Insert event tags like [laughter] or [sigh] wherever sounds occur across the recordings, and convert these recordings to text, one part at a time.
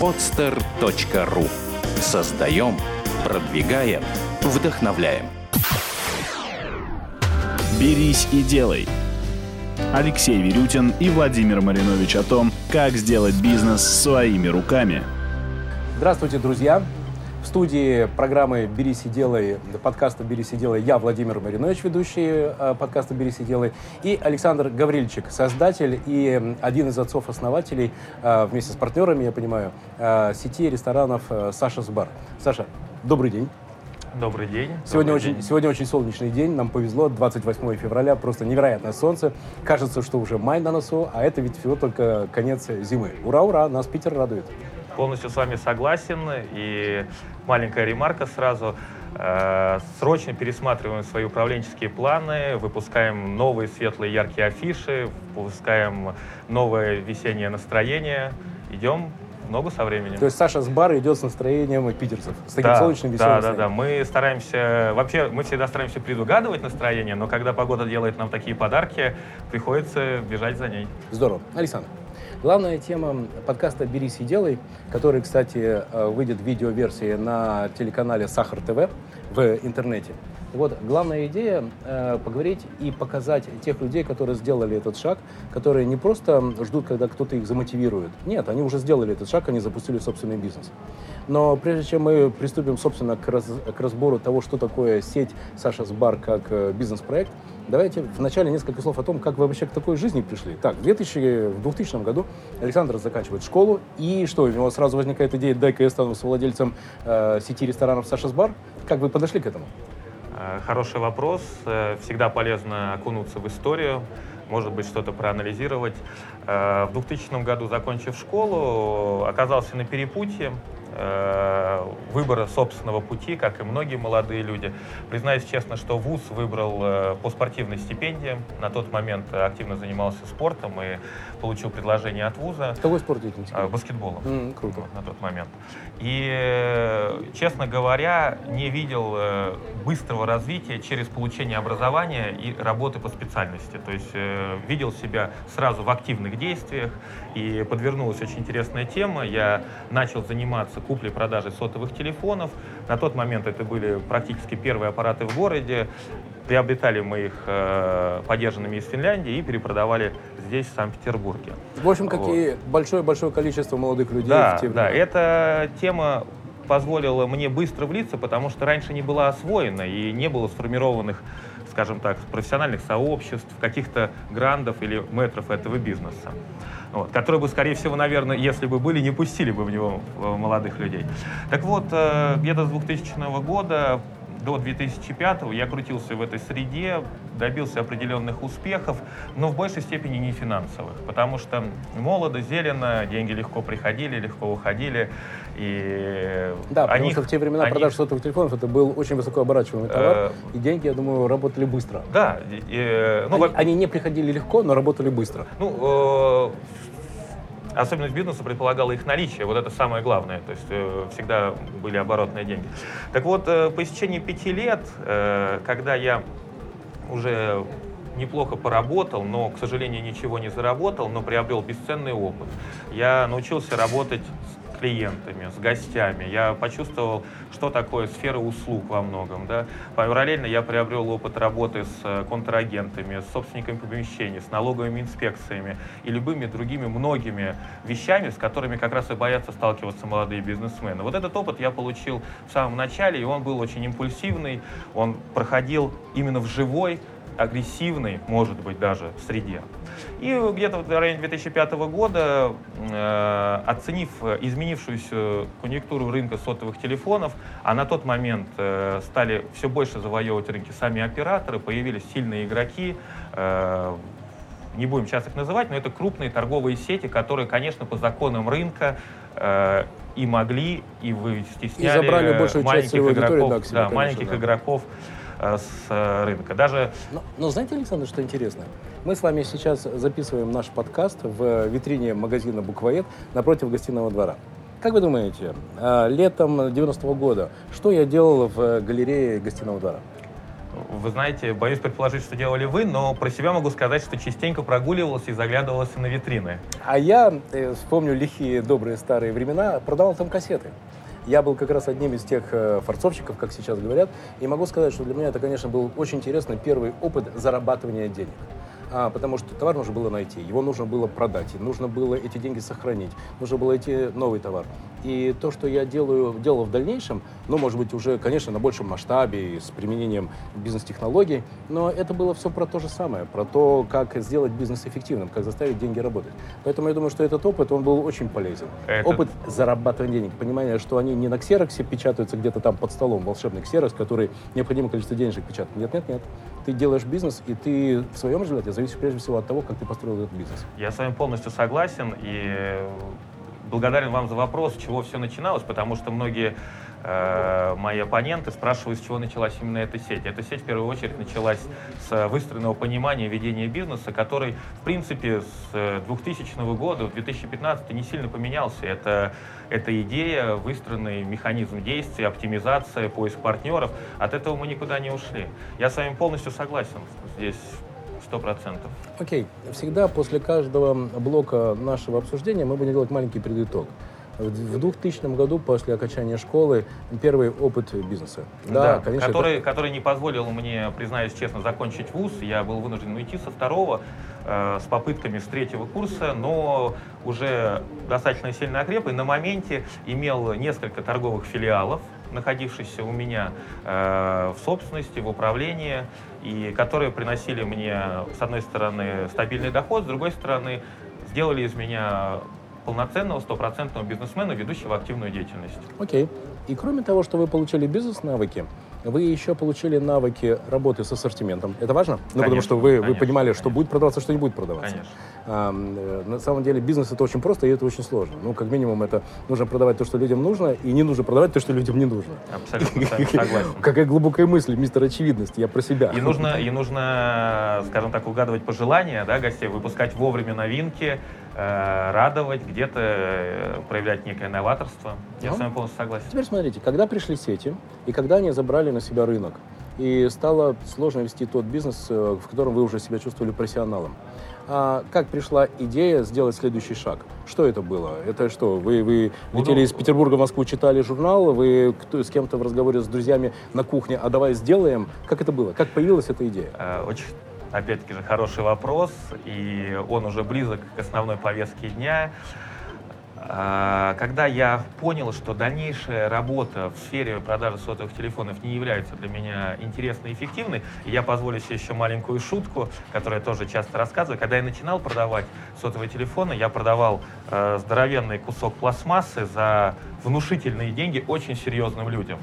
podster.ru Создаем, продвигаем, вдохновляем. «Берись и делай». Алексей Верютин и Владимир Маринович о том, как сделать бизнес своими руками. Здравствуйте, друзья! В студии программы «Берись и делай», подкаста «Берись и делай» я, Владимир Маринович, ведущий э, подкаста «Берись и делай», и Александр Гаврильчик, создатель и один из отцов-основателей, э, вместе с партнерами, я понимаю, э, сети ресторанов «Саша's Бар». Саша, добрый день. Добрый день. Сегодня, Добрый очень, день. сегодня очень солнечный день, нам повезло, 28 февраля, просто невероятное солнце. Кажется, что уже май на носу, а это ведь всего только конец зимы. Ура, ура, нас Питер радует. Полностью с вами согласен. И маленькая ремарка сразу. Э, Срочно пересматриваем свои управленческие планы, выпускаем новые светлые яркие афиши, выпускаем новое весеннее настроение. Идем в ногу со временем. То есть Саша с бара идет с настроением питерцев, с таким да, солнечным веселым да, да, да. Мы стараемся, вообще, мы всегда стараемся предугадывать настроение, но когда погода делает нам такие подарки, приходится бежать за ней. Здорово. Александр, главная тема подкаста «Берись и делай», который, кстати, э, выйдет в видеоверсии на телеканале «Сахар ТВ» в интернете. Вот главная идея э, поговорить и показать тех людей, которые сделали этот шаг, которые не просто ждут, когда кто-то их замотивирует. Нет, они уже сделали этот шаг, они запустили собственный бизнес. Но прежде чем мы приступим, собственно, к, раз- к разбору того, что такое сеть Саша's Бар как э, бизнес-проект, давайте вначале несколько слов о том, как вы вообще к такой жизни пришли. Так, в, 2000, в 2000 году Александр заканчивает школу, и что, у него сразу возникает идея, дай-ка я стану совладельцем э, сети ресторанов Саша's Бар. Как вы подошли к этому? Э, Хороший вопрос. Э, Всегда полезно окунуться в историю, может быть, что-то проанализировать. Э, В 2000 году, закончив школу, оказался на перепутье выбора собственного пути, как и многие молодые люди. Признаюсь честно, что вуз выбрал э, по спортивной стипендии. На тот момент э, активно занимался спортом и получил предложение от вуза Какой спорт деятельности? э, баскетболом. М, круто. Вот, на тот момент. И, э, честно говоря, не видел э, быстрого развития через получение образования и работы по специальности. То есть э, видел себя сразу в активных действиях, и подвернулась очень интересная тема. Я начал заниматься куплей-продажей сотовых телефонов. На тот момент это были практически первые аппараты в городе. Приобретали мы их э, подержанными из Финляндии и перепродавали здесь, в Санкт-Петербурге. В общем, как и большое-большое количество молодых людей Да, в те да, эта тема позволила мне быстро влиться, потому что раньше не была освоена и не было сформированных, скажем так, профессиональных сообществ, каких-то грандов или метров этого бизнеса. Вот, которые бы, скорее всего, наверное, если бы были, не пустили бы в него э, молодых людей. Так вот, э, где-то с 2000 года до 2005 я крутился в этой среде, добился определенных успехов, но в большей степени не финансовых, потому что молодо, зелено, деньги легко приходили, легко уходили, и Да, потому они- что в те времена они- продажа сотовых телефонов это был очень высокооборачиваемый товар, Э, и деньги, я думаю, работали быстро. Да, э, ну, они, во- они не приходили легко, но работали быстро. Ну, э, особенность бизнеса предполагала их наличие, вот это самое главное, то есть э, всегда были оборотные деньги. Так вот, э, по истечении пяти лет, э, когда я уже неплохо поработал, но, к сожалению, ничего не заработал, но приобрел бесценный опыт. Я научился работать с клиентами, с гостями. Я почувствовал, что такое сфера услуг во многом. Да? Параллельно я приобрел опыт работы с э, контрагентами, с собственниками помещений, с налоговыми инспекциями и любыми другими многими вещами, с которыми как раз и боятся сталкиваться молодые бизнесмены. Вот этот опыт я получил в самом начале, и он был очень импульсивный, он проходил именно в живой, агрессивной, может быть, даже среде. И где-то в районе 2005 года, э, оценив изменившуюся конъюнктуру рынка сотовых телефонов, а на тот момент э, стали все больше завоевывать рынки сами операторы, появились сильные игроки, э, не будем сейчас их называть, но это крупные торговые сети, которые, конечно, по законам рынка э, и могли, и вы стесняли забрали большую маленьких игроков, да, да, конечно, маленьких да. игроков с э, рынка. Даже Но, но знаете, Александр, что интересно? Мы с вами сейчас записываем наш подкаст в витрине магазина «Буквоед» напротив гостиного двора. Как вы думаете, э, летом 90-го года, что я делал в галерее гостиного двора? Вы знаете, боюсь предположить, что делали вы, но про себя могу сказать, что частенько прогуливался и заглядывался на витрины. А я э, вспомню лихие добрые старые времена, продавал там кассеты. Я был как раз одним из тех э, форцовщиков, как сейчас говорят, и могу сказать, что для меня это, конечно, был очень интересный первый опыт зарабатывания денег. А, потому что товар нужно было найти, его нужно было продать, нужно было эти деньги сохранить, нужно было найти новый товар. И то, что я делаю, делал в дальнейшем, ну, может быть, уже, конечно, на большем масштабе, и с применением бизнес-технологий, но это было все про то же самое, про то, как сделать бизнес эффективным, как заставить деньги работать. Поэтому я думаю, что этот опыт, он был очень полезен. Это- Опыт зарабатывания денег, понимание, что они не на ксероксе печатаются где-то там под столом, волшебный ксерокс, который необходимое количество денежек печатает. Нет, нет, нет. Ты делаешь бизнес, и ты в своем результате зависишь прежде всего от того, как ты построил этот бизнес. Я с вами полностью согласен и благодарен вам за вопрос, с чего все начиналось, потому что многие мои оппоненты спрашивают, с чего началась именно эта сеть. Эта сеть в первую очередь началась с выстроенного понимания ведения бизнеса, который, в принципе, с э, 2000 года, в 2015 не сильно поменялся. Это, это идея, выстроенный механизм действия, оптимизация, поиск партнеров. От этого мы никуда не ушли. Я с вами полностью согласен здесь, сто процентов. Окей, всегда после каждого блока нашего обсуждения мы будем делать маленький предитог. В в 2000 году, после окончания школы, первый опыт бизнеса. Да, конечно. это- который, который не позволил мне, признаюсь честно, закончить вуз. Я был вынужден уйти со второго э, с попытками с третьего курса, но уже достаточно сильно окреп и на моменте имел несколько торговых филиалов, находившихся у меня э, в собственности, в управлении, и которые приносили мне, с одной стороны, стабильный доход, с другой стороны, сделали из меня полноценного, стопроцентного бизнесмена, ведущего активную деятельность. Окей. И кроме того, что вы получили бизнес-навыки, вы еще получили навыки работы с ассортиментом. Это важно? ну, потому Конечно, что вы, вы конечно, понимали, что конечно. будет продаваться, что не будет продаваться. Конечно. А, на самом деле бизнес это очень просто и это очень сложно. Ну, как минимум, это нужно продавать то, что людям нужно, и не нужно продавать то, что людям не нужно. Абсолютно [laughs] согласен. Какая глубокая мысль, мистер Очевидность, я про себя. И нужно, и нужно, скажем так, угадывать пожелания да, гостей, выпускать вовремя новинки, радовать, где-то э, проявлять некое новаторство. Я с вами полностью согласен. Теперь смотрите, когда пришли сети, и когда они забрали на себя рынок, и стало сложно вести тот бизнес, э, в котором вы уже себя чувствовали профессионалом. А как пришла идея сделать следующий шаг? Что это было? Это что, вы, вы летели ну, из Петербурга в Москву, читали журнал, вы кто, с кем-то в разговоре с друзьями на кухне, а давай сделаем? Как это было? Как появилась эта идея? Э, Очень, опять-таки же, хороший вопрос, и он уже близок к основной повестке дня. А, Когда я понял, что дальнейшая работа в сфере продажи сотовых телефонов не является для меня интересной и эффективной, я позволю себе еще маленькую шутку, которую я тоже часто рассказываю. Когда я начинал продавать сотовые телефоны, я продавал э, здоровенный кусок пластмассы за внушительные деньги очень серьезным людям.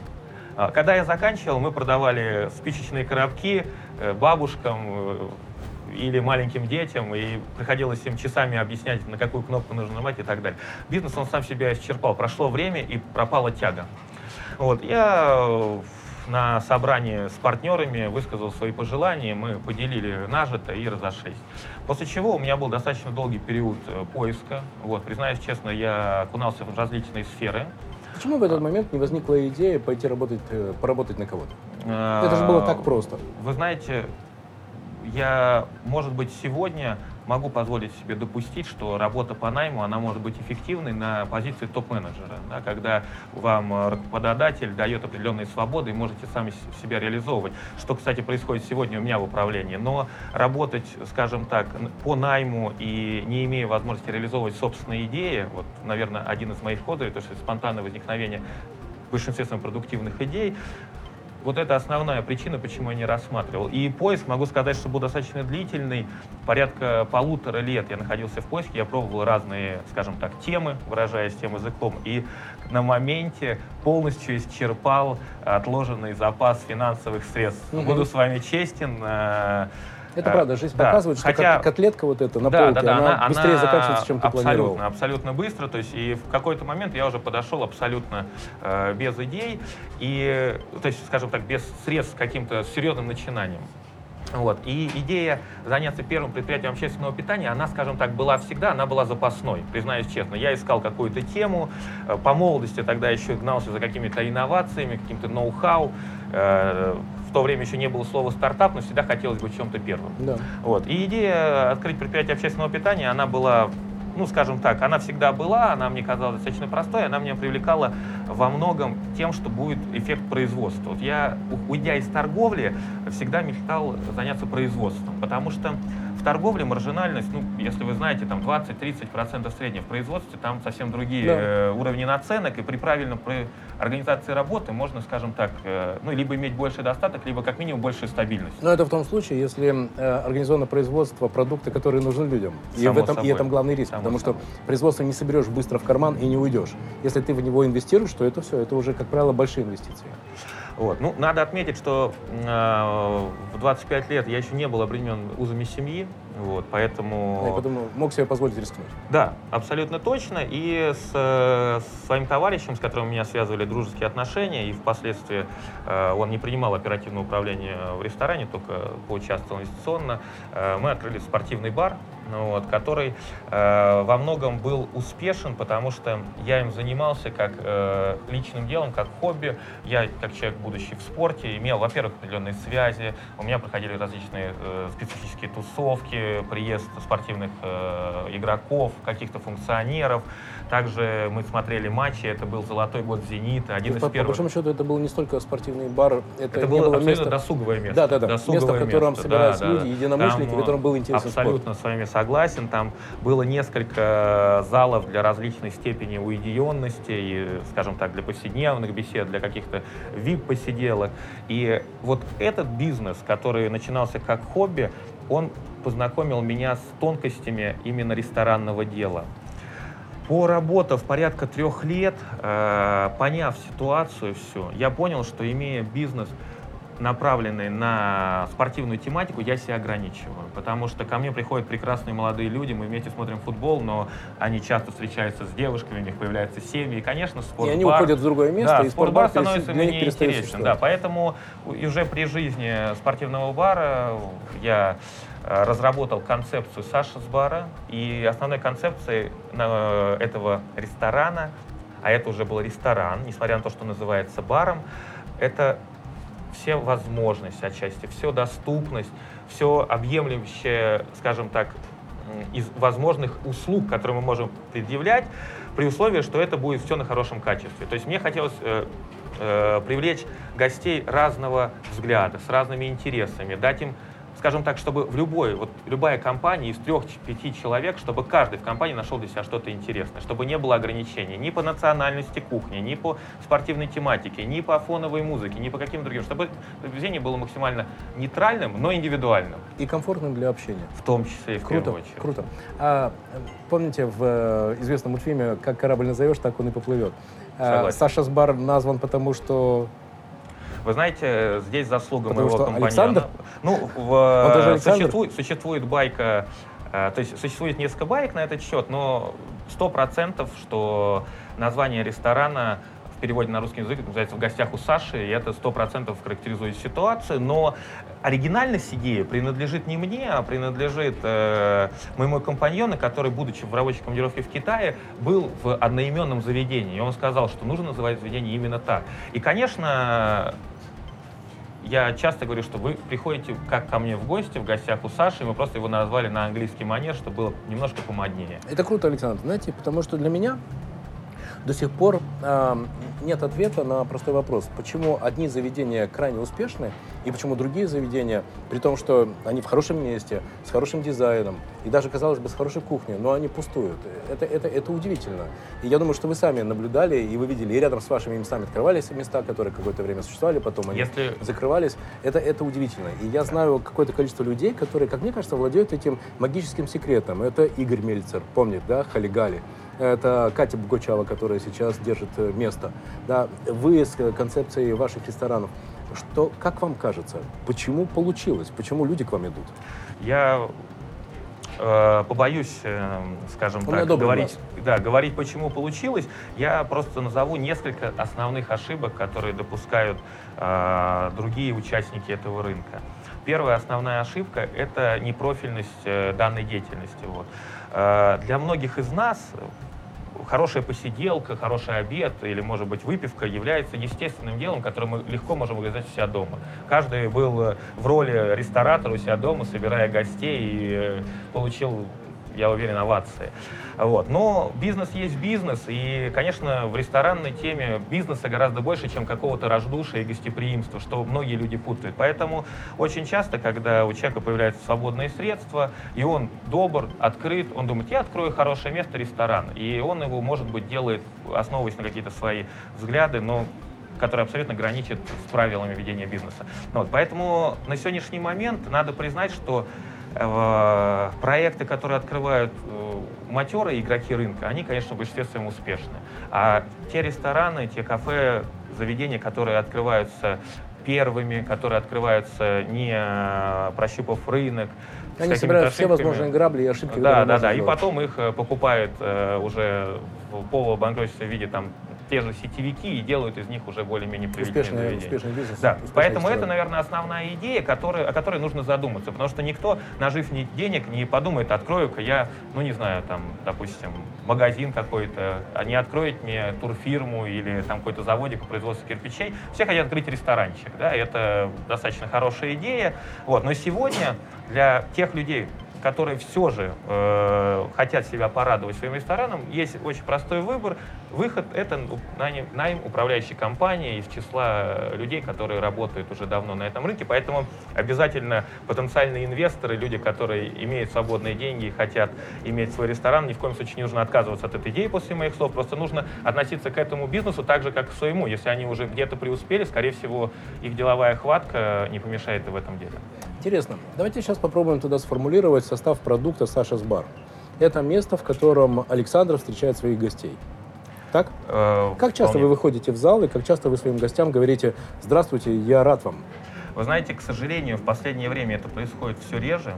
А, Когда я заканчивал, мы продавали спичечные коробки э, бабушкам э, или маленьким детям, и приходилось им часами объяснять, на какую кнопку нужно нажимать и так далее. Бизнес, он сам себя исчерпал. Прошло время, и пропала тяга. Вот, я э, на собрании с партнерами высказал свои пожелания, мы поделили нажитое и разошлись. После чего у меня был достаточно долгий период поиска. Вот, признаюсь честно, я окунался в различные сферы. Почему в этот момент не возникла идея пойти работать, э, поработать на кого-то? Это же было так просто. Вы знаете, я, может быть, сегодня могу позволить себе допустить, что работа по найму, она может быть эффективной на позиции топ-менеджера, да, когда вам э, работодатель дает определенные свободы и можете сами себя реализовывать, что, кстати, происходит сегодня у меня в управлении. Но работать, скажем так, по найму и не имея возможности реализовывать собственные идеи, вот, наверное, один из моих козырей, то, что спонтанное возникновение большинстве продуктивных идей, вот это основная причина, почему я не рассматривал. И поиск, могу сказать, что был достаточно длительный, порядка полутора лет я находился в поиске, я пробовал разные, скажем так, темы, выражаясь тем языком, и на моменте полностью исчерпал отложенный запас финансовых средств. Мгм. Буду с вами честен. Э, Это э, правда, жизнь да. показывает, что Хотя- кот- котлетка вот эта на да, полке, да, да, она, она, быстрее она заканчивается, чем ты абсолютно, планировал. абсолютно быстро. То есть и в какой-то момент я уже подошел абсолютно э, без идей и, э, то есть, скажем так, без средств к каким-то серьезным начинаниям. Вот. И идея заняться первым предприятием общественного питания, она, скажем так, была всегда, она была запасной, признаюсь честно. Я искал какую-то тему, э, по молодости тогда еще гнался за какими-то инновациями, каким-то ноу-хау. То время еще не было слова стартап, но всегда хотелось быть чем-то первым. Да. Вот. И идея открыть предприятие общественного питания, она была ну, скажем так, она всегда была, она мне казалась достаточно простой, она меня привлекала во многом тем, что будет эффект производства. Вот я, уйдя из торговли, всегда мечтал заняться производством, потому что торговле маржинальность, ну, если вы знаете, там 20-30% среднего в производстве, там совсем другие да. э, уровни наценок, и при правильном при организации работы можно, скажем так, э, ну, либо иметь больше достаток, либо как минимум большую стабильность. Но это в том случае, если э, организовано производство продукты, которые нужны людям. и, в этом, и этом главный риск, Само потому собой. что производство не соберешь быстро в карман и не уйдешь. Если ты в него инвестируешь, то это все, это уже, как правило, большие инвестиции. Вот. Ну, надо отметить, что э, в 25 лет я еще не был обременен узами семьи, вот, поэтому... Я подумал, мог себе позволить рискнуть. Да, абсолютно точно. И с, с своим товарищем, с которым меня связывали дружеские отношения, и впоследствии э, он не принимал оперативное управление в ресторане, только поучаствовал инвестиционно, э, мы открыли спортивный бар, ну вот, который э, во многом был успешен, потому что я им занимался как э, личным делом, как хобби. Я, как человек, будущий в спорте, имел, во-первых, определенные связи, у меня проходили различные э, специфические тусовки, приезд спортивных э, игроков, каких-то функционеров. Также мы смотрели матчи, это был золотой год «Зенита», один из по, первых. По большому счету это был не столько спортивный бар, это, это было, было абсолютно место... досуговое место. Да, да, да. Досуговое место, в котором место. собирались да, люди, да. единомышленники, Там, которым был интересен Абсолютно спорт. с вами согласен. Там было несколько залов для различной степени уединенности, и, скажем так, для повседневных бесед, для каких-то VIP-посиделок. И вот этот бизнес, который начинался как хобби, он познакомил меня с тонкостями именно ресторанного дела. Поработав порядка трех лет, э, поняв ситуацию всю, я понял, что имея бизнес направленный на спортивную тематику, я себя ограничиваю. Потому что ко мне приходят прекрасные молодые люди, мы вместе смотрим футбол, но они часто встречаются с девушками, у них появляются семьи. И, конечно, спортбар... И они уходят в другое место, да, и спортбар становится мне интересен. Да, поэтому уже при жизни спортивного бара я разработал концепцию Саша с бара, и основной концепцией э, этого ресторана, а это уже был ресторан, несмотря на то, что называется баром, это все возможности отчасти, все доступность, все объемлющее, скажем так, из возможных услуг, которые мы можем предъявлять, при условии, что это будет все на хорошем качестве. То есть мне хотелось э, э, привлечь гостей разного взгляда, с разными интересами, дать им скажем так, чтобы в любой, вот любая компания из трех-пяти человек, чтобы каждый в компании нашел для себя что-то интересное, чтобы не было ограничений ни по национальности кухни, ни по спортивной тематике, ни по фоновой музыке, ни по каким другим, чтобы заведение было максимально нейтральным, но индивидуальным. И комфортным для общения. В том числе и в круто, первую очередь. Круто. А, помните в э, известном мультфильме «Как корабль назовешь, так он и поплывет». А, Саша Сбар назван потому, что вы знаете, здесь заслуга Потому моего компаньона. Александр? Ну, в, существует, существует байка, э, то есть существует несколько байк на этот счет, но сто процентов, что название ресторана в переводе на русский язык называется «В гостях у Саши», и это сто процентов характеризует ситуацию, но оригинальность идеи принадлежит не мне, а принадлежит э, моему компаньону, который, будучи в рабочей командировке в Китае, был в одноименном заведении, и он сказал, что нужно называть заведение именно так. И, конечно, я часто говорю, что вы приходите как ко мне в гости, в гостях у Саши, и мы просто его назвали на английский манер, чтобы было немножко помоднее. Это круто, Александр, знаете, потому что для меня до сих пор э, нет ответа на простой вопрос, почему одни заведения крайне успешны, и почему другие заведения, при том, что они в хорошем месте, с хорошим дизайном, и даже, казалось бы, с хорошей кухней, но они пустуют. Это, это, это удивительно. И я думаю, что вы сами наблюдали, и вы видели, и рядом с вашими местами открывались места, которые какое-то время существовали, потом они Если... закрывались. Это, это удивительно. И я знаю какое-то количество людей, которые, как мне кажется, владеют этим магическим секретом. Это Игорь Мельцер, помнит, да, Халигали это Катя Бугучава, которая сейчас держит э, место. Да, вы с э, концепцией ваших ресторанов. Что, как вам кажется, почему получилось? Почему люди к вам идут? Я э, побоюсь, э, скажем У так, говорить, да, говорить, почему получилось. Я просто назову несколько основных ошибок, которые допускают э, другие участники этого рынка. Первая основная ошибка – это непрофильность э, данной деятельности. Вот. Для многих из нас хорошая посиделка, хороший обед или, может быть, выпивка является естественным делом, которое мы легко можем реализовать у себя дома. Каждый был э, в роли ресторатора у себя дома, собирая гостей и э, получил я уверен, овации. Вот. Но бизнес есть бизнес, и, конечно, в ресторанной теме бизнеса гораздо больше, чем какого-то раздушия и гостеприимства, что многие люди путают. Поэтому очень часто, когда у человека появляются свободные средства, и он добр, открыт, он думает, я открою хорошее место, ресторан. И он его, может быть, делает, основываясь на какие-то свои взгляды, но которые абсолютно граничат с правилами ведения бизнеса. Вот, поэтому на сегодняшний момент надо признать, что проекты, которые открывают э, матерые игроки рынка, они, конечно, в большинстве своем успешны. А те рестораны, те кафе, заведения, которые открываются первыми, которые открываются не э, прощупав рынок, они собирают все возможные грабли и ошибки. Да, да, да. И потом их покупают уже в полубанкротстве в виде там те же сетевики и делают из них уже более-менее успешный, успешный бизнес. Да, поэтому это, наверное, основная идея, которая, о которой нужно задуматься, потому что никто, нажив ни денег, не подумает, открою-ка я, ну не знаю, там, допустим, магазин какой-то, а не откроет мне турфирму или там какой-то заводик по производству кирпичей. Все хотят открыть ресторанчик, да, это достаточно хорошая идея. Вот, но сегодня для тех людей, которые все же э, хотят себя порадовать своим рестораном, есть очень простой выбор. Выход — это найм, найм управляющей компании из числа людей, которые работают уже давно на этом рынке. Поэтому обязательно потенциальные инвесторы, люди, которые имеют свободные деньги и хотят иметь свой ресторан, ни в коем случае не нужно отказываться от этой идеи после моих слов. Просто нужно относиться к этому бизнесу так же, как к своему. Если они уже где-то преуспели, скорее всего, их деловая хватка не помешает и в этом деле. Интересно. Давайте сейчас попробуем туда сформулировать состав продукта Саша's Бар. Это место, в котором Александр встречает своих гостей. Так? Э, как часто вполне. вы выходите в зал и как часто вы своим гостям говорите «Здравствуйте, я рад вам»? Вы знаете, к сожалению, в последнее время это происходит все реже.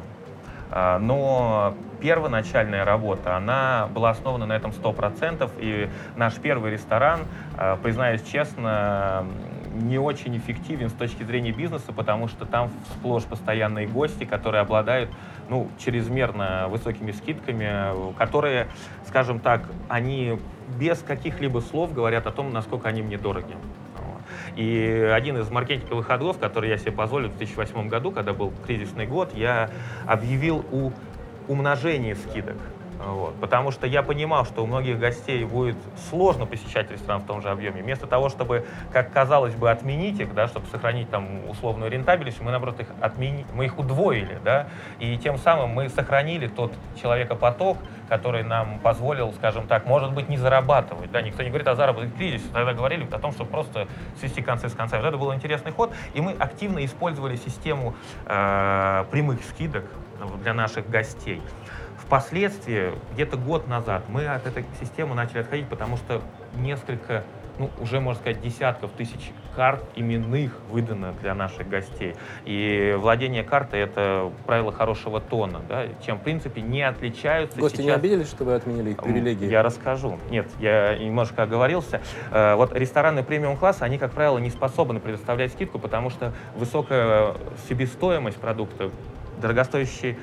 А, но первоначальная работа, она была основана на этом 100%, и наш первый ресторан, а, признаюсь честно, не очень эффективен с точки зрения бизнеса, потому что там сплошь постоянные гости, которые обладают ну, чрезмерно высокими скидками, которые, скажем так, они без каких-либо слов говорят о том, насколько они мне дороги. И один из маркетинговых ходов, который я себе позволил в 2008 году, когда был кризисный год, я объявил о умножении скидок. Вот. Потому что я понимал, что у многих гостей будет сложно посещать ресторан в том же объеме. Вместо того, чтобы, как казалось бы, отменить их, да, чтобы сохранить там условную рентабельность, мы, наоборот, их отмени... мы их удвоили. Да, и тем самым мы сохранили тот человекопоток, который нам позволил, скажем так, может быть, не зарабатывать. Да, никто не говорит о заработке кризисе, тогда говорили о том, что просто свести концы с концами. Вот это был интересный ход, и мы активно использовали систему э, прямых скидок для наших гостей. Впоследствии, где-то год назад, мы от этой системы начали отходить, потому что несколько, ну, уже, можно сказать, десятков тысяч карт именных выдано для наших гостей. И владение картой — это правило хорошего тона, да, чем, в принципе, не отличаются Гости сейчас... не обиделись, что вы отменили их привилегии? Я расскажу. Нет, я немножко оговорился. Э, вот рестораны премиум-класса, они, как правило, не способны предоставлять скидку, потому что высокая себестоимость продукта, дорогостоящий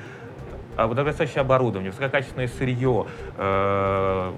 а дорогостоящее оборудование, высококачественное сырье, э,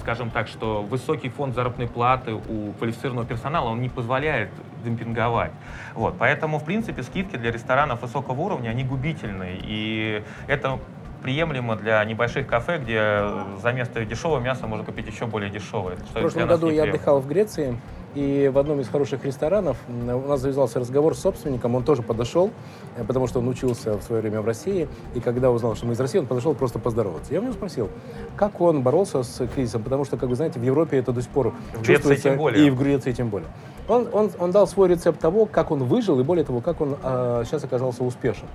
скажем так, что высокий фонд заработной платы у квалифицированного персонала, он не позволяет демпинговать. Вот. Поэтому, в принципе, скидки для ресторанов высокого уровня, они губительны. И это приемлемо для небольших кафе, где за место дешевого мяса можно купить еще более дешевое. В прошлом году я отдыхал в Греции, и в одном из хороших ресторанов у нас завязался разговор с собственником, он тоже подошел, э, потому что он учился в свое время в России, и когда узнал, что мы из России, он подошел просто поздороваться. Я у него спросил, как он боролся с кризисом, потому что, как вы знаете, в Европе это до сих пор в чувствуется, тем более. и в Греции тем более. Он, он, он дал свой рецепт того, как он выжил, и более того, как он э, сейчас оказался успешен.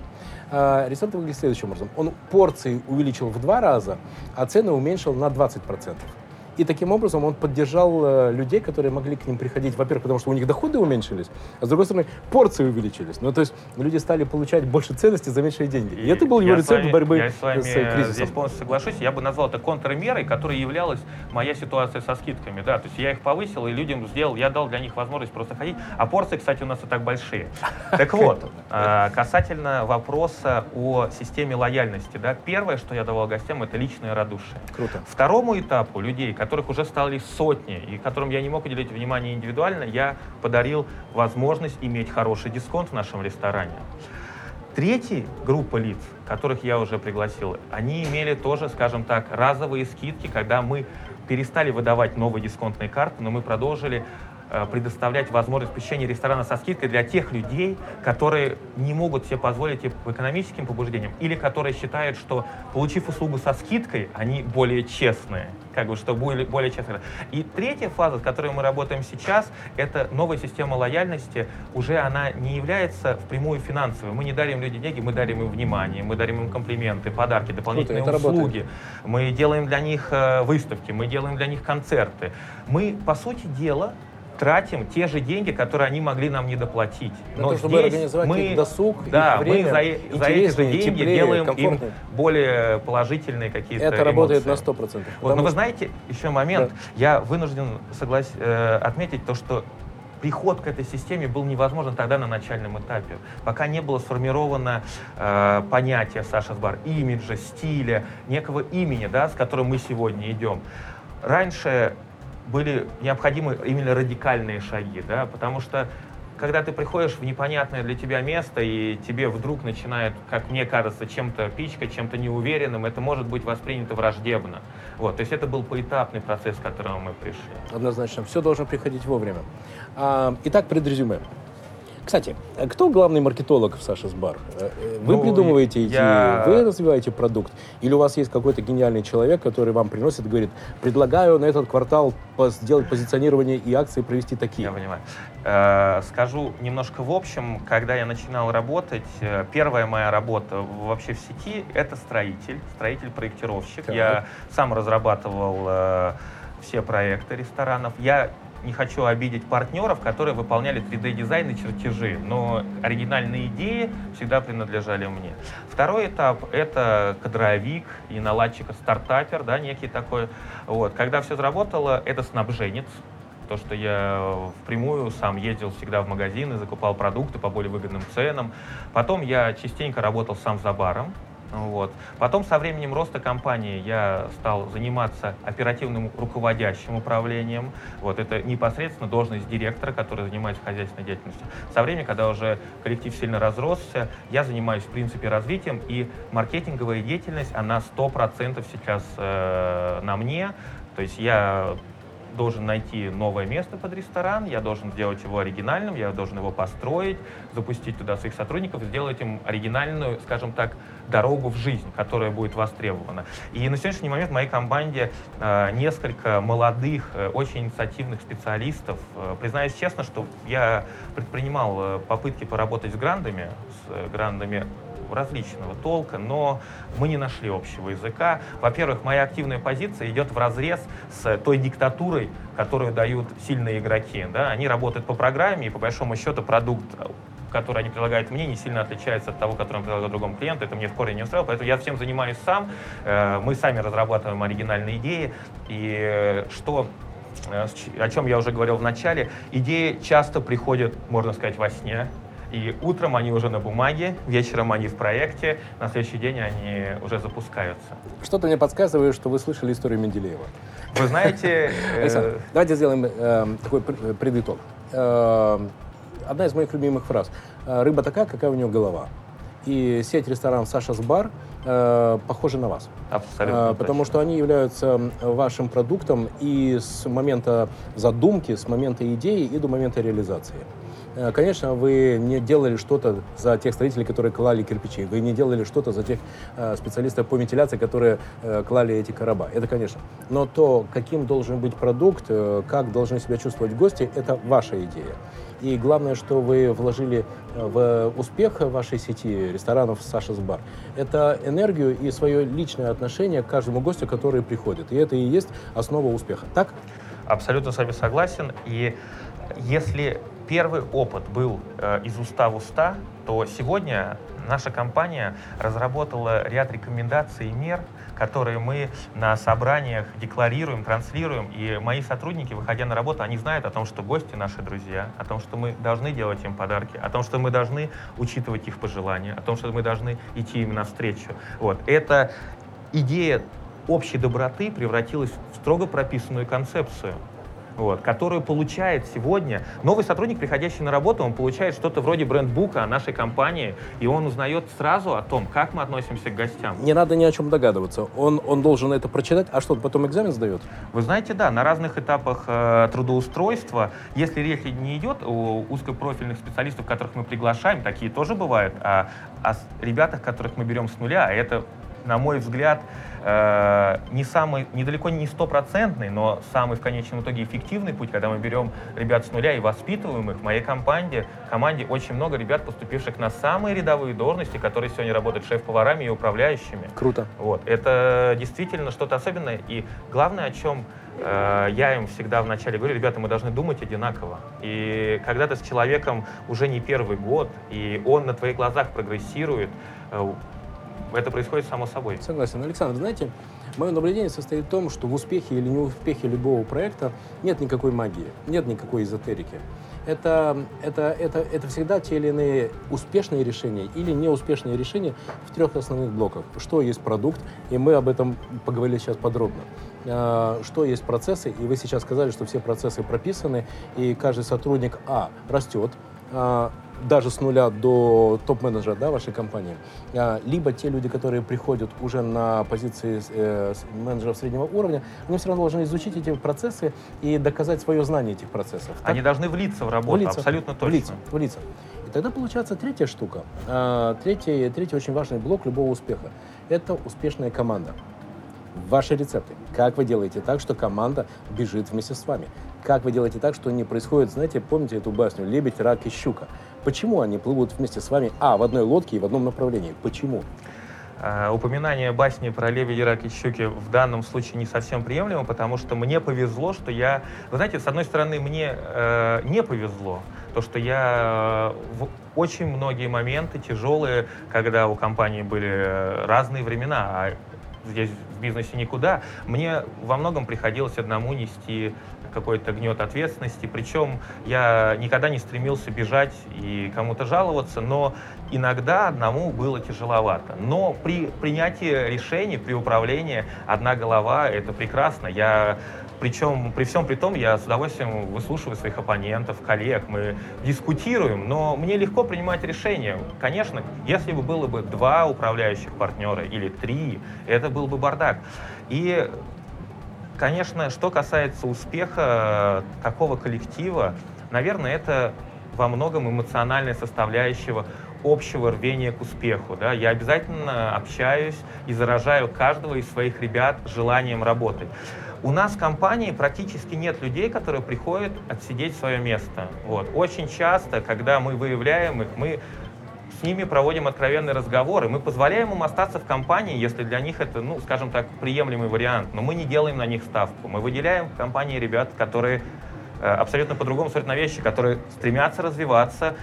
Э, рецепт выглядит следующим образом. Он порции увеличил в два раза, а цены уменьшил на 20%. И таким образом он поддержал э, людей, которые могли к ним приходить, во-первых, потому что у них доходы уменьшились, а с другой стороны, порции увеличились. Ну, то есть люди стали получать больше ценности за меньшие деньги. И, это был его рецепт вами- борьбы я с вами с э, кризисом. здесь полностью соглашусь. Я бы назвал это контрмерой, которой являлась моя ситуация со скидками. Да, то есть я их повысил, и людям сделал, я дал для них возможность просто ходить. А порции, кстати, у нас и так большие. [laughs] Так вот, а, касательно вопроса о системе лояльности. Да, первое, что я давал гостям, это личное радушие. Круто. Второму этапу людей, которых уже стали сотни, и которым я не мог уделить внимание индивидуально, я подарил возможность иметь хороший дисконт в нашем ресторане. Третья группа лиц, которых я уже пригласил, они имели тоже, скажем так, разовые скидки, когда мы перестали выдавать новые дисконтные карты, но мы продолжили предоставлять возможность посещения ресторана со скидкой для тех людей, которые не могут себе позволить и по экономическим побуждениям, или которые считают, что, получив услугу со скидкой, они более честные, как бы, что более, более честные. И третья фаза, с которой мы работаем сейчас, это новая система лояльности. Уже она не является впрямую финансовой. Мы не дарим людям деньги, мы дарим им внимание, мы дарим им комплименты, подарки, дополнительные работает. услуги. Мы делаем для них э, выставки, мы делаем для них концерты. Мы, по сути дела, тратим те же деньги, которые они могли нам не доплатить. Для того, чтобы организовать их досуг, да, их время мы за, за эти же деньги теплее, делаем им более положительные какие-то Это работает на эмоции. 100%. Вот, но вы знаете, еще момент, я вынужден соглас... э, отметить то, что приход к этой системе был невозможен тогда на начальном этапе. Пока не было сформировано э, понятие Саша Сбар, имиджа, стиля, некого имени, да, с которым мы сегодня идем. Раньше были необходимы именно радикальные шаги, да, потому что когда ты приходишь в непонятное для тебя место, и тебе вдруг начинает, как мне кажется, чем-то пичкать, чем-то неуверенным, это может быть воспринято враждебно. Вот, то есть это был поэтапный процесс, к которому мы пришли. Однозначно. Все должно приходить вовремя. А, итак, предрезюме. Кстати, кто главный маркетолог в Сашес Бар? Э, э, Вы Ну, придумываете идеи, я- вы развиваете продукт? Или у вас есть какой-то гениальный человек, который вам приносит и говорит, предлагаю на этот квартал сделать позиционирование и акции провести такие? Я понимаю. Э, Скажу немножко в общем, когда я начинал работать, первая моя работа вообще в сети — это строитель, строитель-проектировщик. Так. Я сам разрабатывал все проекты ресторанов. Я не хочу обидеть партнеров, которые выполняли 3D-дизайн и чертежи, но оригинальные идеи всегда принадлежали мне. Второй этап — это кадровик и наладчик, стартапер, да, некий такой. Вот. Когда все заработало, это снабженец, то, что я впрямую сам ездил всегда в магазины, закупал продукты по более выгодным ценам. Потом я частенько работал сам за баром. Вот. Потом со временем роста компании я стал заниматься оперативным руководящим управлением. Вот. Это непосредственно должность директора, который занимается хозяйственной деятельностью. Со временем, когда уже коллектив сильно разросся, я занимаюсь в принципе развитием, и маркетинговая деятельность, она 100% сейчас э, на мне. То есть я должен найти новое место под ресторан, я должен сделать его оригинальным, я должен его построить, запустить туда своих сотрудников, сделать им оригинальную, скажем так, дорогу в жизнь, которая будет востребована. И на сегодняшний момент в моей команде э, несколько молодых, э, очень инициативных специалистов. Э, признаюсь честно, что я предпринимал попытки поработать с грандами, с грандами различного толка, но мы не нашли общего языка. Во-первых, моя активная позиция идет в разрез с той диктатурой, которую дают сильные игроки. Да? Они работают по программе, и по большому счету продукт который они предлагают мне, не сильно отличается от того, который он предлагает другому клиенту. Это мне в корне не устраивало, поэтому я всем занимаюсь сам. Э, Мы сами разрабатываем оригинальные идеи. И э, что э, о чем я уже говорил в начале, идеи часто приходят, можно сказать, во сне. И утром они уже на бумаге, вечером они в проекте, на следующий день они уже запускаются. Что-то мне подсказывает, что вы слышали историю Менделеева. Вы знаете, [laughs] э, Александр, давайте сделаем э, такой пр- предытог. Э, одна из моих любимых фраз. Э, Рыба такая, какая у нее голова. И сеть ресторанов Саша's Бар э, похожа на вас. абсолютно А, Потому точно. что они являются вашим продуктом и с момента задумки, с момента идеи и до момента реализации. Э, конечно, вы не делали что-то за тех строителей, которые клали кирпичи. Вы не делали что-то за тех э, специалистов по вентиляции, которые э, клали эти короба. Это, конечно. Но то, каким должен быть продукт, как должны себя чувствовать гости, это ваша идея. И главное, что вы вложили в успех вашей сети ресторанов «Саша's Бар», это энергию и свое личное отношение к каждому гостю, который приходит. И это и есть основа успеха. Так? Абсолютно с вами согласен. И если первый опыт был э, из уста в уста, то сегодня наша компания разработала ряд рекомендаций и мер, которые мы на собраниях декларируем, транслируем. И мои сотрудники, выходя на работу, они знают о том, что гости наши друзья, о том, что мы должны делать им подарки, о том, что мы должны учитывать их пожелания, о том, что мы должны идти им навстречу. Вот. Эта идея общей доброты превратилась в строго прописанную концепцию вот, которую получает сегодня новый сотрудник, приходящий на работу, он получает что-то вроде брендбука о нашей компании, и он узнает сразу о том, как мы относимся к гостям. Не надо ни о чем догадываться. Он, он должен это прочитать, а что, он потом экзамен сдает? Вы знаете, да, на разных этапах э, трудоустройства, если речь не идет о узкопрофильных специалистов, которых мы приглашаем, такие тоже бывают, а о ребятах, которых мы берем с нуля, а это на мой взгляд, э, не самый, недалеко не стопроцентный, но самый в конечном итоге эффективный путь, когда мы берем ребят с нуля и воспитываем их. В моей команде, команде очень много ребят, поступивших на самые рядовые должности, которые сегодня работают шеф-поварами и управляющими. Круто. Вот. Это действительно что-то особенное. И главное, о чем э, я им всегда вначале говорю, ребята, мы должны думать одинаково. И когда ты с человеком уже не первый год, и он на твоих глазах прогрессирует, э, это происходит само собой. Согласен. Александр, знаете, мое наблюдение состоит в том, что в успехе или не успехе любого проекта нет никакой магии, нет никакой эзотерики. Это, это, это, это всегда те или иные успешные решения или неуспешные решения в трех основных блоках. Что есть продукт, и мы об этом поговорили сейчас подробно. А, что есть процессы, и вы сейчас сказали, что все процессы прописаны, и каждый сотрудник, а, растет, а, даже с нуля до топ-менеджера да, вашей компании, а, либо те люди, которые приходят уже на позиции э, менеджеров среднего уровня, они все равно должны изучить эти процессы и доказать свое знание этих процессов. Так? Они должны влиться в работу, влиться, абсолютно точно. Влиться, влиться. И тогда получается третья штука, а, третий, третий очень важный блок любого успеха. Это успешная команда ваши рецепты. Как вы делаете так, что команда бежит вместе с вами? Как вы делаете так, что не происходит, знаете, помните эту басню «Лебедь, рак и щука»? Почему они плывут вместе с вами, а, в одной лодке и в одном направлении? Почему? Uh, упоминание басни про лебеди, рак и щуки в данном случае не совсем приемлемо, потому что мне повезло, что я... Вы знаете, с одной стороны, мне э, не повезло, то, что я э, в очень многие моменты тяжелые, когда у компании были э, разные времена, а здесь в бизнесе никуда, мне во многом приходилось одному нести какой-то гнет ответственности. Причем я никогда не стремился бежать и кому-то жаловаться, но иногда одному было тяжеловато. Но при принятии решений, при управлении одна голова — это прекрасно. Я причем при всем при том я с удовольствием выслушиваю своих оппонентов, коллег, мы дискутируем, но мне легко принимать решения. Конечно, если бы было бы два управляющих партнера или три, это был бы бардак. И Конечно, что касается успеха такого коллектива, наверное, это во многом эмоциональная составляющего общего рвения к успеху. Да? Я обязательно общаюсь и заражаю каждого из своих ребят желанием работать. У нас в компании практически нет людей, которые приходят отсидеть свое место. Вот. Очень часто, когда мы выявляем их, мы с ними проводим откровенный разговор, и мы позволяем им остаться в компании, если для них это, ну, скажем так, приемлемый вариант, но мы не делаем на них ставку. Мы выделяем в компании ребят, которые э, абсолютно по-другому смотрят на вещи, которые стремятся развиваться,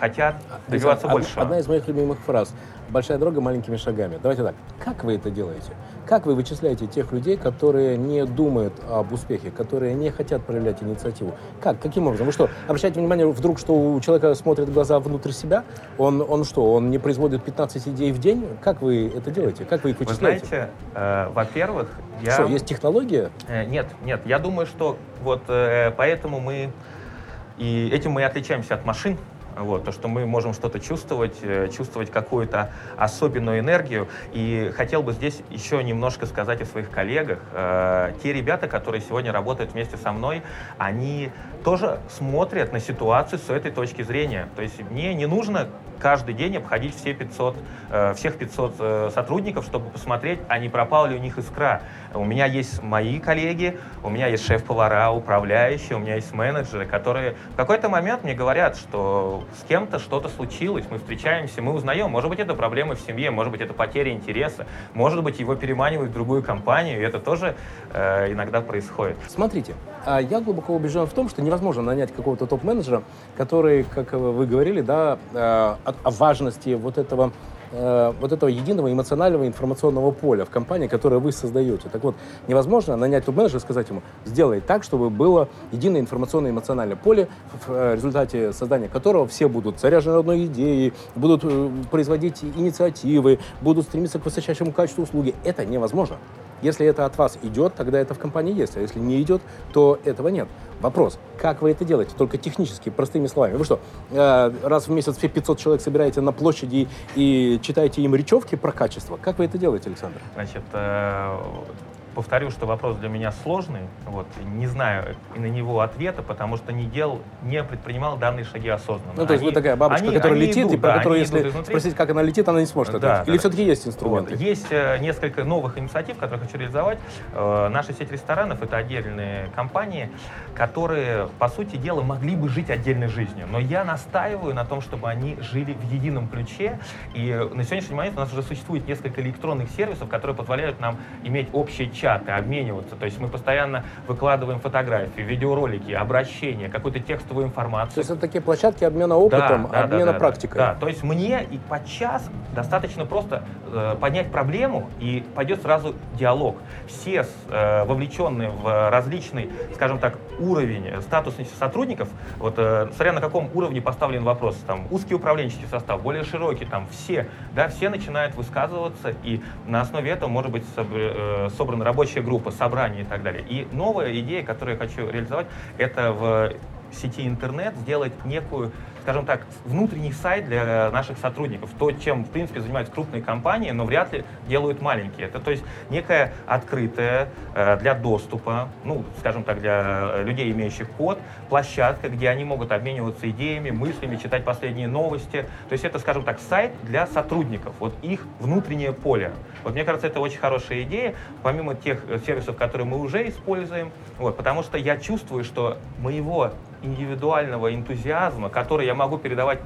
хотят добиваться Одна, больше. Одна из моих любимых фраз большая дорога маленькими шагами. Давайте так, как вы это делаете? Как вы вычисляете тех людей, которые не думают об успехе, которые не хотят проявлять инициативу? Как? Каким образом? Вы что, обращаете внимание вдруг, что у человека смотрят глаза внутрь себя? Он, он что, он не производит 15 идей в день? Как вы это делаете? Как вы их вычисляете? Вы знаете, э, во-первых, я... Что, есть технология? Э, нет, нет. Я думаю, что вот э, поэтому мы... И этим мы и отличаемся от машин, Вот, то, что мы можем что-то чувствовать, э, чувствовать какую-то особенную энергию. И хотел бы здесь еще немножко сказать о своих коллегах. Э, те ребята, которые сегодня работают вместе со мной, они тоже смотрят на ситуацию с этой точки зрения. То есть мне не нужно каждый день обходить все 500, э, всех 500 э, сотрудников, чтобы посмотреть, а не пропала ли у них искра. У меня есть мои коллеги, у меня есть шеф-повара, управляющие, у меня есть менеджеры, которые в какой-то момент мне говорят, что с кем-то что-то случилось, мы встречаемся, мы узнаем, может быть, это проблемы в семье, может быть, это потеря интереса, может быть, его переманивают в другую компанию, и это тоже э, иногда происходит. Смотрите, а я глубоко убежден в том, что невозможно нанять какого-то топ-менеджера, который, как вы говорили, да, э, о важности вот этого э, вот этого единого эмоционального информационного поля в компании, которое вы создаете. Так вот, невозможно нанять топ-менеджера и сказать ему, сделай так, чтобы было единое информационное эмоциональное поле, в э, результате создания которого все будут заряжены одной идеей, будут производить инициативы, будут стремиться к высочайшему качеству услуги. Это невозможно. Если это от вас идет, тогда это в компании есть, а если не идет, то этого нет. Вопрос, как вы это делаете? Только технически, простыми словами. Вы что, э, раз в месяц все 500 человек собираете на площади и читаете им речевки про качество? Как вы это делаете, Александр? Значит, э, Повторю, что вопрос для меня сложный. Вот, не знаю на него ответа, потому что не делал, не предпринимал данные шаги осознанно. Ну, то есть они, вы такая бабочка, они, которая они летит, идут, и про да, которую, если изнутри. спросить, как она летит, она не сможет Да, ответить. да, Или да. все-таки есть инструменты? Вот. Есть э, несколько новых инициатив, которые хочу реализовать. Э, наша сеть ресторанов — это отдельные компании, которые, по сути дела, могли бы жить отдельной жизнью. Но я настаиваю на том, чтобы они жили в едином ключе. И на сегодняшний момент у нас уже существует несколько электронных сервисов, которые позволяют нам иметь общие чаты, обмениваться. То есть мы постоянно выкладываем фотографии, видеоролики, обращения, какую-то текстовую информацию. То есть это такие площадки обмена опытом, Да, да, обмена да, да, практикой. Да, то есть мне и подчас достаточно просто э, поднять проблему, и пойдет сразу диалог. Все э, вовлеченные в различный, скажем так, уровень статусности сотрудников, вот э, смотря на каком уровне поставлен вопрос, там узкий управленческий состав, более широкий, там все, да, все начинают высказываться, и на основе этого может быть э, собрана рабочая группа, собрание и так далее. И новая идея, которую я хочу реализовать, это в сети интернет сделать некую, скажем так, внутренний сайт для наших сотрудников. То, чем, в принципе, занимаются крупные компании, но вряд ли делают маленькие. Это, то есть, некая открытая э, для доступа, ну, скажем так, для людей, имеющих код, площадка, где они могут обмениваться идеями, мыслями, читать последние новости. То есть, это, скажем так, сайт для сотрудников, вот их внутреннее поле. Вот мне кажется, это очень хорошая идея, помимо тех э, сервисов, которые мы уже используем, вот, потому что я чувствую, что моего индивидуального энтузиазма, который я могу передавать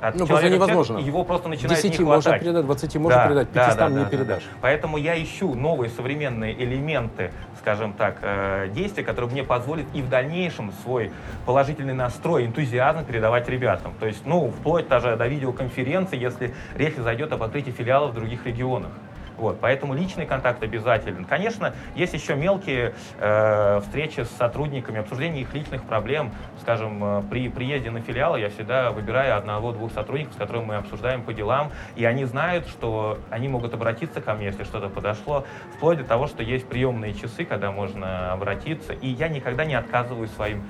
от Ну, человека невозможно. его просто начинает 10 не можно хватать. передать, 20 можно передать, 500 не передашь. Поэтому я ищу новые современные элементы, скажем так, э, действий, которые мне позволят и в дальнейшем свой положительный настрой, энтузиазм передавать ребятам. То есть, ну, вплоть даже до видеоконференции, если речь зайдет об открытии филиалов в других регионах. Вот, поэтому личный контакт обязателен. Конечно, есть еще мелкие э, встречи с сотрудниками, обсуждение их личных проблем. Скажем, э, при приезде на филиалы я всегда выбираю одного-двух сотрудников, с которыми мы обсуждаем по делам, и они знают, что они могут обратиться ко мне, если что-то подошло, вплоть до того, что есть приемные часы, когда можно обратиться, и я никогда не отказываю своим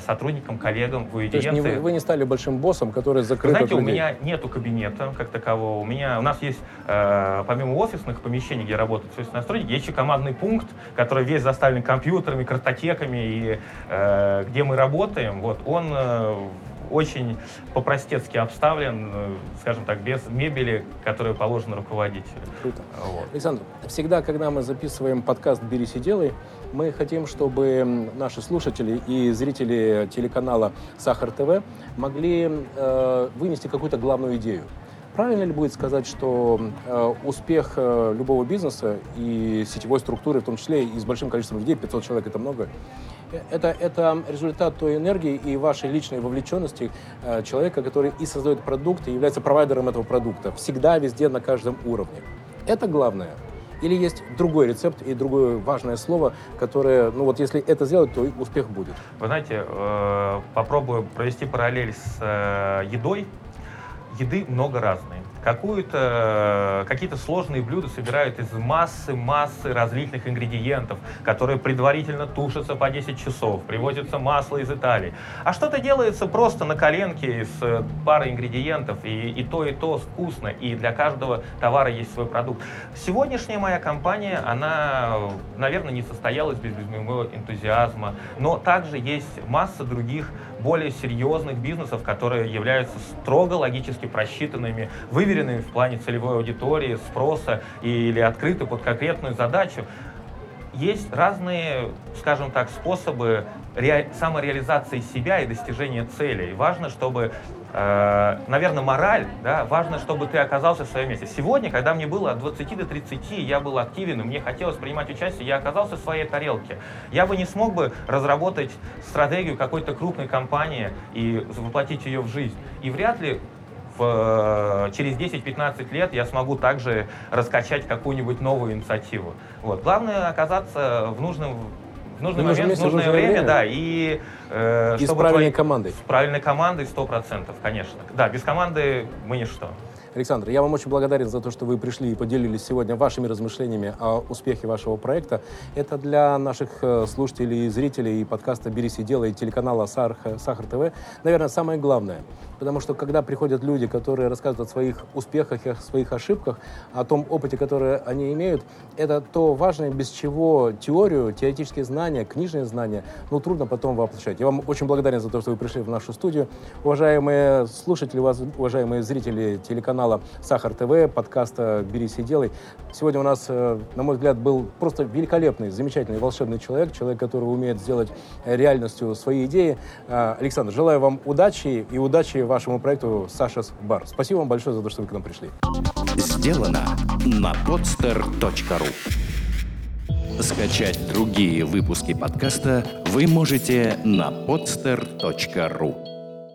сотрудникам, коллегам в То есть вы, вы не стали большим боссом, который Вы закрыт знаете, от у меня нету кабинета как такового. У меня, у нас есть, э, помимо офисных помещений, где работают офисные сотрудники, есть еще командный пункт, который весь заставлен компьютерами, картотеками, и э, где мы работаем. Вот он э, очень по-простецки обставлен, э, скажем так, без мебели, которую положено руководителю. Круто. Вот. Александр, всегда, когда мы записываем подкаст «Берись и делай», мы хотим, чтобы наши слушатели и зрители телеканала «Сахар ТВ» могли э, вынести какую-то главную идею. Правильно ли будет сказать, что э, успех э, любого бизнеса и сетевой структуры, в том числе и с большим количеством людей, 500 человек это много, э, это, это результат той энергии и вашей личной вовлеченности э, человека, который и создает продукт, и является провайдером этого продукта. Всегда, везде, на каждом уровне. Это главное. Или есть другой рецепт и другое важное слово, которое, ну вот если это сделать, то успех будет. Вы знаете, э, попробую провести параллель с э, едой. Еды много разной какую-то, какие-то сложные блюда собирают из массы, массы различных ингредиентов, которые предварительно тушатся по 10 часов, привозится масло из Италии. А что-то делается просто на коленке из э, пары ингредиентов, и, и то, и то вкусно, и для каждого товара есть свой продукт. Сегодняшняя моя компания, она, наверное, не состоялась без, без моего энтузиазма, но также есть масса других более серьезных бизнесов, которые являются строго логически просчитанными, выверенными в плане целевой аудитории, спроса или открыты под конкретную задачу. Есть разные, скажем так, способы ре... самореализации себя и достижения целей. Важно, чтобы Э, наверное, мораль, да, важно, чтобы ты оказался в своем месте. Сегодня, когда мне было от 20 до 30, я был активен, и мне хотелось принимать участие, я оказался в своей тарелке. Я бы не смог бы разработать стратегию какой-то крупной компании и воплотить ее в жизнь. И вряд ли в, через 10-15 лет я смогу также раскачать какую-нибудь новую инициативу. Вот. Главное оказаться в нужном в нужный в момент, в нужное время, время, да, и... Э, и с правильной твои... командой. С правильной командой, сто процентов, конечно. Да, без команды мы ничто. Александр, я вам очень благодарен за то, что вы пришли и поделились сегодня вашими размышлениями о успехе вашего проекта. Это для наших э, слушателей и зрителей и подкаста «Берись и делай» и телеканала «Сахар, Сахар ТВ», наверное, самое главное. Потому что когда приходят люди, которые рассказывают о своих успехах о своих ошибках, о том опыте, который они имеют, это то важное, без чего теорию, теоретические знания, книжные знания, ну, трудно потом воплощать. Я вам очень благодарен за то, что вы пришли в нашу студию. Уважаемые слушатели, уважаемые зрители телеканала канала Сахар ТВ, подкаста «Берись и делай». Сегодня у нас, э, на мой взгляд, был просто великолепный, замечательный, волшебный человек, человек, который умеет сделать реальностью свои идеи. Э, Александр, желаю вам удачи и удачи вашему проекту «Сашас Бар». Спасибо вам большое за то, что вы к нам пришли. Сделано на podster.ru Скачать другие выпуски подкаста вы можете на podster.ru